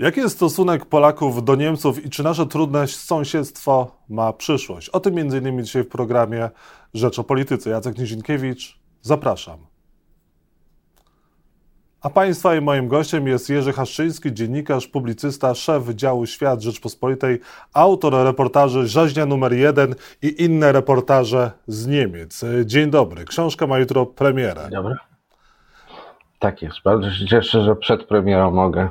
Jaki jest stosunek Polaków do Niemców i czy nasze trudne sąsiedztwo ma przyszłość? O tym m.in. dzisiaj w programie Rzecz o Polityce. Jacek Nizinkiewicz, zapraszam. A Państwa i moim gościem jest Jerzy Haszczyński, dziennikarz, publicysta, szef Wydziału Świat Rzeczpospolitej, autor reportaży Rzeźnia numer 1 i inne reportaże z Niemiec. Dzień dobry. Książka ma jutro premierę. Dobry. Tak jest. Bardzo się cieszę, że przed premierą mogę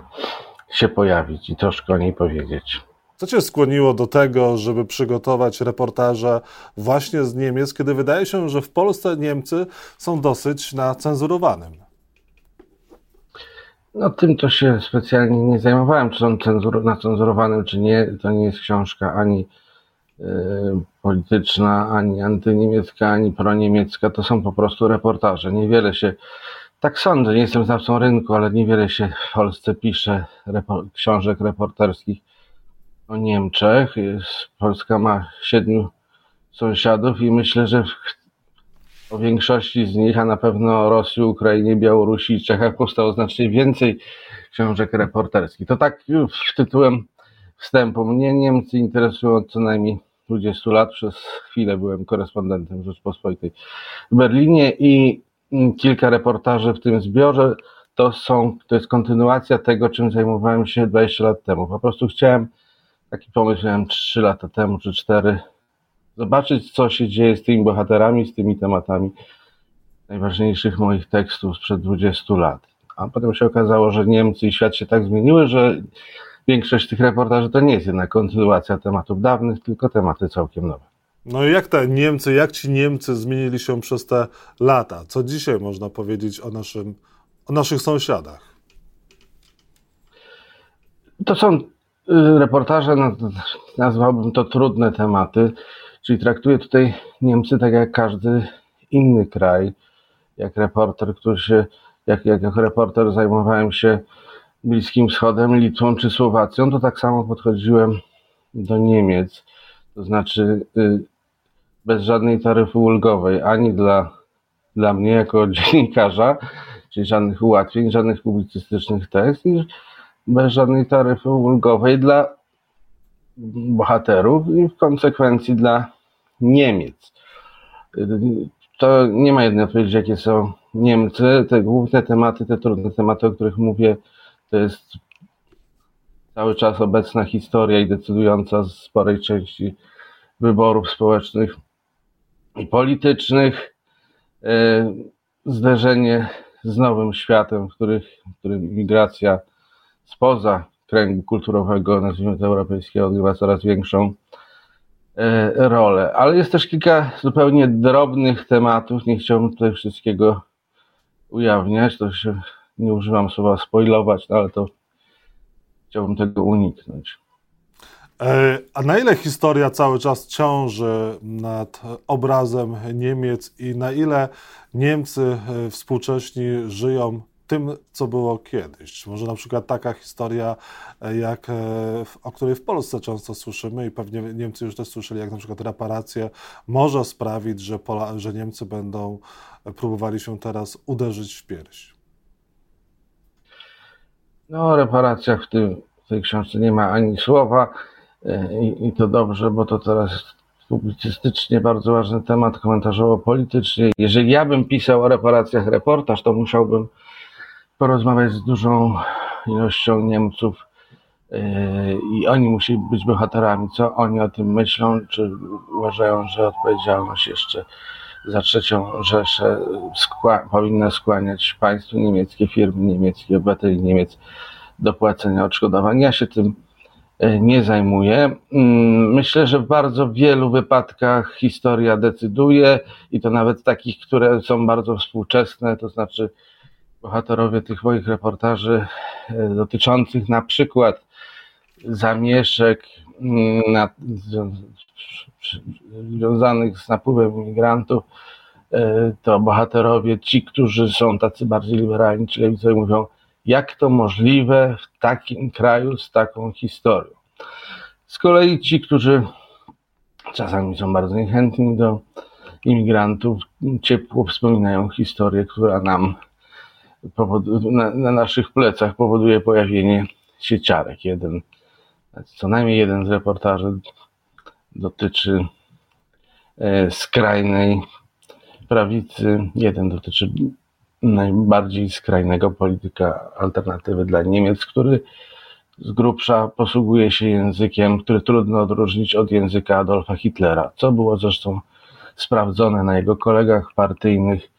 się pojawić i troszkę o niej powiedzieć. Co Cię skłoniło do tego, żeby przygotować reportaże właśnie z Niemiec, kiedy wydaje się, że w Polsce Niemcy są dosyć na cenzurowanym? No tym to się specjalnie nie zajmowałem, czy są cenzur, na cenzurowanym, czy nie. To nie jest książka ani y, polityczna, ani antyniemiecka, ani proniemiecka. To są po prostu reportaże. Niewiele się tak sądzę, nie jestem znawcą rynku, ale niewiele się w Polsce pisze książek reporterskich o Niemczech. Polska ma siedmiu sąsiadów i myślę, że o większości z nich, a na pewno o Rosji, Ukrainie, Białorusi i Czechach powstało znacznie więcej książek reporterskich. To tak tytułem wstępu. Mnie Niemcy interesują od co najmniej 20 lat. Przez chwilę byłem korespondentem Rzeczpospolitej w Berlinie i kilka reportaży w tym zbiorze. To, są, to jest kontynuacja tego, czym zajmowałem się 20 lat temu. Po prostu chciałem, taki pomysł miałem 3 lata temu czy 4, zobaczyć, co się dzieje z tymi bohaterami, z tymi tematami najważniejszych moich tekstów sprzed 20 lat. A potem się okazało, że Niemcy i świat się tak zmieniły, że większość tych reportaży to nie jest jednak kontynuacja tematów dawnych, tylko tematy całkiem nowe. No i jak te Niemcy, jak ci Niemcy zmienili się przez te lata? Co dzisiaj można powiedzieć o, naszym, o naszych sąsiadach? To są y, reportaże, nazwałbym to trudne tematy, czyli traktuję tutaj Niemcy tak jak każdy inny kraj. Jak reporter, który się, jak, jak, jak reporter zajmowałem się Bliskim Wschodem, Litwą czy Słowacją, to tak samo podchodziłem do Niemiec. To znaczy, y, bez żadnej taryfy ulgowej, ani dla, dla mnie jako dziennikarza, czyli żadnych ułatwień, żadnych publicystycznych tekstów, i bez żadnej taryfy ulgowej dla bohaterów i w konsekwencji dla Niemiec. To nie ma jednej odpowiedzi, jakie są Niemcy. Te główne tematy, te trudne tematy, o których mówię, to jest cały czas obecna historia i decydująca z sporej części wyborów społecznych politycznych, e, zderzenie z nowym światem, w, których, w którym migracja spoza kręgu kulturowego, nazwijmy to europejskiego, odgrywa coraz większą e, rolę. Ale jest też kilka zupełnie drobnych tematów. Nie chciałbym tutaj wszystkiego ujawniać. To się nie używam słowa spoilować, no ale to chciałbym tego uniknąć. E, a na ile historia cały czas ciąży nad obrazem Niemiec i na ile Niemcy e, współcześni żyją tym, co było kiedyś? Może na przykład taka historia, e, jak, o której w Polsce często słyszymy i pewnie Niemcy już też słyszeli, jak na przykład reparacje, może sprawić, że, Pola, że Niemcy będą próbowali się teraz uderzyć w pierś? No, o reparacjach w, tym, w tej książce nie ma ani słowa. E, I, I, to dobrze, bo to teraz publicystycznie bardzo ważny temat, komentarzowo-politycznie. Jeżeli ja bym pisał o reparacjach reportaż, to musiałbym porozmawiać z dużą ilością Niemców yy, i oni musieli być bohaterami. Co oni o tym myślą? Czy uważają, że odpowiedzialność jeszcze za trzecią Rzeszę skła powinna skłaniać państwo niemieckie, firmy niemieckie, obywateli Niemiec do płacenia odszkodowań? Ja się tym E, nie zajmuje. Mm, myślę, że w bardzo wielu wypadkach historia decyduje i to nawet takich, które są bardzo współczesne, to znaczy bohaterowie tych moich reportaży e, dotyczących na przykład zamieszek mm, na, związanych z napływem imigrantów, e, to bohaterowie, ci, którzy są tacy bardziej liberalni, czyli mówią, jak to możliwe w takim kraju z taką historią? Z kolei ci, którzy czasami są bardzo niechętni do imigrantów, ciepło wspominają historię, która nam na, na naszych plecach powoduje pojawienie sieciarek. Jeden, co najmniej jeden z reportaży dotyczy e, skrajnej prawicy, jeden dotyczy najbardziej skrajnego polityka alternatywy dla Niemiec, który z grubsza posługuje się językiem, który trudno odróżnić od języka Adolfa Hitlera, co było zresztą sprawdzone na jego kolegach partyjnych.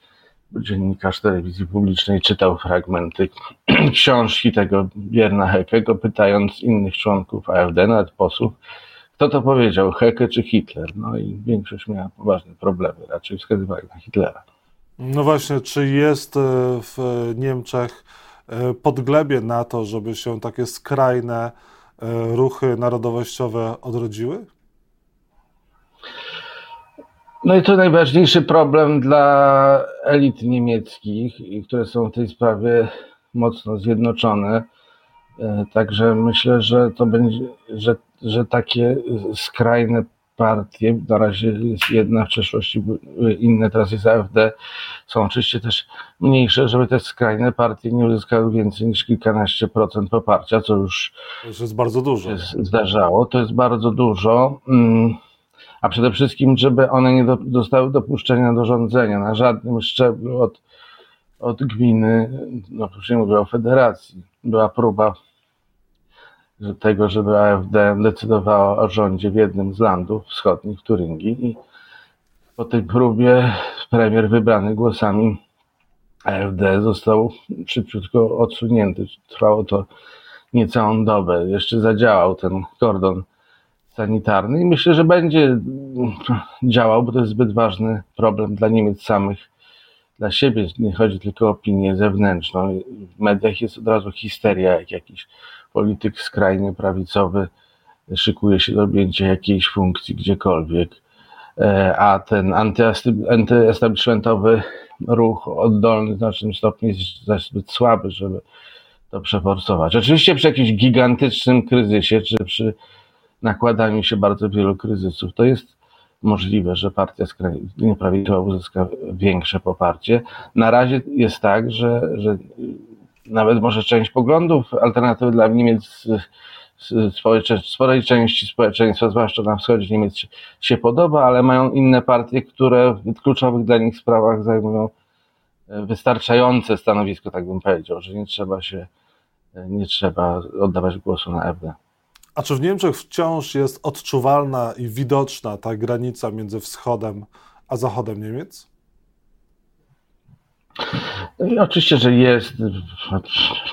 Dziennikarz telewizji publicznej czytał fragmenty książki tego Bierna Hekego, pytając innych członków AfD, nawet posłów, kto to powiedział, Heke czy Hitler? No i większość miała poważne problemy, raczej wskazywali na Hitlera. No właśnie, czy jest e, w Niemczech e, podglebie na to, żeby się takie skrajne e, ruchy narodowościowe odrodziły? No i to najważniejszy problem dla elit niemieckich, które są w tej sprawie mocno zjednoczone. Także myślę, że to będzie, że, że takie skrajne partie, na razie jest jedna, w przeszłości były inne, teraz jest AfD, są oczywiście też mniejsze, żeby te skrajne partie nie uzyskały więcej niż kilkanaście procent poparcia, co już to jest bardzo dużo. Zdarzało. To jest bardzo dużo. Mm, a przede wszystkim, żeby one nie dostały dopuszczenia do rządzenia na żadnym szczeblu od, od gminy, no już nie mówię o federacji. Była próba tego, żeby AfD decydowała o rządzie w jednym z landów wschodnich, w Turyngii. I po tej próbie premier wybrany głosami AfD został szybciutko odsunięty. Trwało to niecałą dobę. Jeszcze zadziałał ten kordon sanitarny i myślę, że będzie działał, bo to jest zbyt ważny problem dla Niemiec samych, dla siebie. Nie chodzi tylko o opinię zewnętrzną. W mediach jest od razu histeria, jak jakiś polityk skrajnie prawicowy szykuje się do objęcia jakiejś funkcji gdziekolwiek, e, a ten antyestablishmentowy ruch oddolny w znacznym stopniu jest zbyt słaby, żeby to przeforsować. Oczywiście przy jakimś gigantycznym kryzysie, czy przy nakładaniu się bardzo wielu kryzysów, to jest możliwe, że partia skrajnie prawicowa uzyska większe poparcie. Na razie jest tak, że, że nawet może część poglądów alternatywy dla Niemiec sporej części społeczeństwa, zwłaszcza na wschodzie Niemiec się podoba, ale mają inne partie, które w kluczowych dla nich sprawach zajmują e, wystarczające stanowisko, tak bym powiedział, że nie trzeba się, e, nie trzeba oddawać głosu na EFD. A czy w Niemczech wciąż jest odczuwalna i widoczna ta granica między wschodem a zachodem Niemiec? Oczywiście, że jest,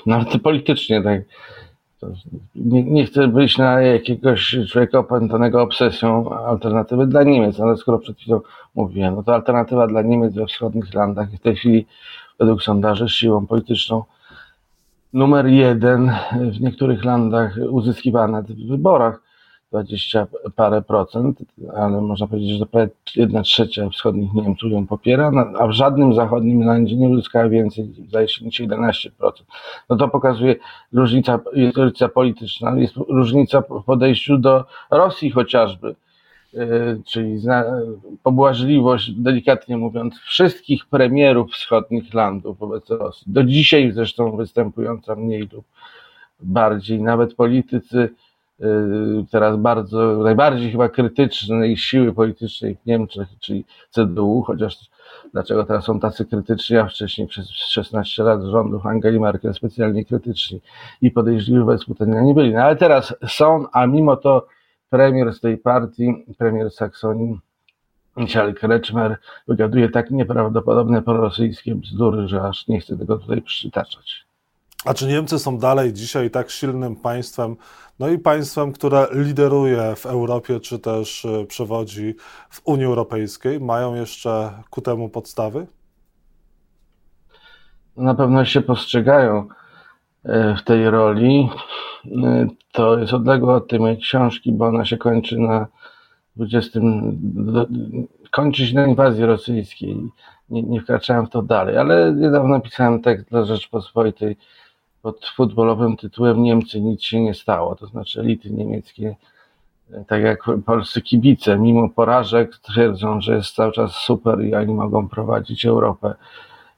nawet politycznie, tak. Nie, nie, chcę być na jakiegoś człowieka opętanego obsesją alternatywy dla Niemiec, ale skoro przed chwilą mówiłem, no to alternatywa dla Niemiec we wschodnich landach w tej chwili według sondaży siłą polityczną numer jeden w niektórych landach uzyskiwana w wyborach 20 parę procent, ale można powiedzieć, że prawie jedna trzecia wschodnich Niemców ją popiera, a w żadnym zachodnim landzie nie uzyskała więcej, zdaje się, niż 11%. No to pokazuje różnica, jest różnica polityczna, jest różnica w podejściu do Rosji chociażby, yy, czyli pobłażliwość, delikatnie mówiąc, wszystkich premierów wschodnich landów wobec Rosji. Do dzisiaj zresztą występująca mniej lub bardziej, nawet politycy teraz bardzo, najbardziej chyba krytycznej siły politycznej w Niemczech, czyli CDU, chociaż dlaczego teraz są tacy krytyczni, a wcześniej przez 16 lat rządów Angeli Merkel specjalnie krytyczni i podejrzliwi wobec Putina nie byli. No ale teraz są, a mimo to premier z tej partii, premier Saksonii, Michal Kretschmer, wygaduje tak nieprawdopodobne prorosyjskie bzdury, że aż nie chcę tego tutaj przytaczać. A czy Niemcy są dalej dzisiaj tak silnym państwem, no i państwem, które lideruje w Europie, czy też e, przewodzi w Unii Europejskiej? Mają jeszcze ku temu podstawy? Na pewno się postrzegają e, w tej roli. E, to jest odległe od tej mojej książki, bo ona się kończy na 20. Kończy się na inwazji rosyjskiej. Nie, nie wkraczałem w to dalej, ale niedawno pisałem tekst dla Rzeczpospolitej pod futbolowym tytułem Niemcy nic się nie stało, to znaczy elity niemieckie, tak jak polscy kibice, mimo porażek twierdzą, że jest cały czas super i oni mogą prowadzić Europę.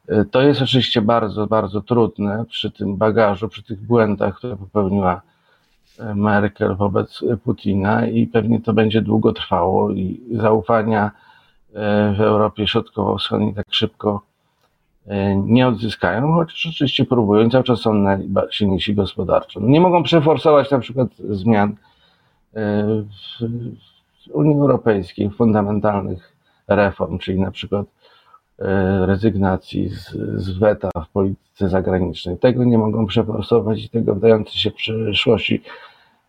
E, to jest oczywiście bardzo, bardzo trudne przy tym bagażu, przy tych błędach, które popełniła e, Merkel wobec Putina i pewnie to będzie długo trwało i zaufania e, w Europie Środkowo-Wschodniej tak szybko nie odzyskają, chociaż oczywiście próbują, cały czas są najsilniejsi gospodarczo. Nie mogą przeforsować na przykład zmian w Unii Europejskiej, fundamentalnych reform, czyli na przykład E, rezygnacji z, z weta w polityce zagranicznej. Tego nie mogą przeforsować i tego wdający się przyszłości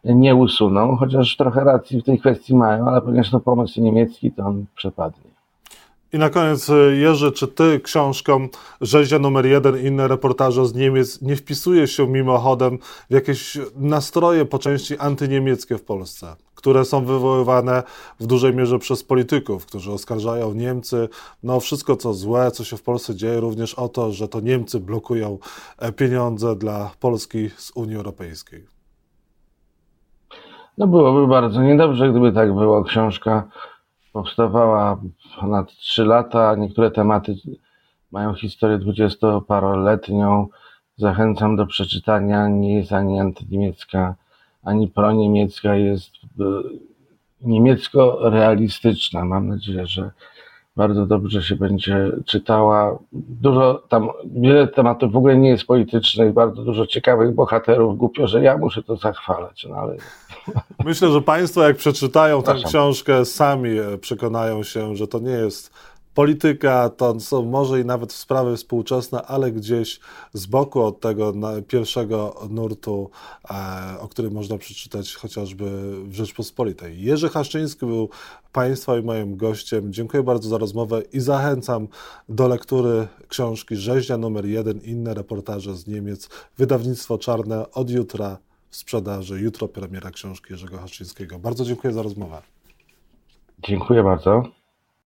nie usuną, chociaż trochę racji w tej kwestii mają, ale ponieważ to pomysł niemiecki, to on przepadnie. I na koniec, e, Jerzy, czy ty książką Rzeźnia numer jeden inne reportaże z Niemiec nie wpisuje się mimochodem w jakieś nastroje po części antyniemieckie w Polsce? które są wywoływane w dużej mierze przez polityków, którzy oskarżają Niemcy, no wszystko co złe, co się w Polsce dzieje, również o to, że to Niemcy blokują e, pieniądze dla Polski z Unii Europejskiej. No byłoby bardzo niedobrze, gdyby tak było. Książka powstawała ponad 3 lata, niektóre tematy mają historię dwudziestoparoletnią. Zachęcam do przeczytania, nie jest ani antyniemiecka, ani proniemiecka jest e, niemiecko-realistyczna. Mam nadzieję, że bardzo dobrze się będzie czytała. Dużo tam, wiele tematów w ogóle nie jest politycznych, bardzo dużo ciekawych bohaterów. Głupio, że ja muszę to zachwalać, no ale... Myślę, że Państwo jak przeczytają tę książkę, sami e, przekonają się, że to nie jest polityka to są może i nawet sprawy współczesne, ale gdzieś z boku od tego pierwszego nurtu, e, o którym można przeczytać chociażby w Rzeczpospolitej. Jerzy Haszczyński był Państwa i moim gościem. Dziękuję bardzo za rozmowę i zachęcam do lektury książki Rzeźnia numer 1, inne reportaże z Niemiec, wydawnictwo czarne od jutra w sprzedaży. Jutro premiera książki Jerzego Haszczyńskiego. Bardzo dziękuję za rozmowę. Dziękuję bardzo.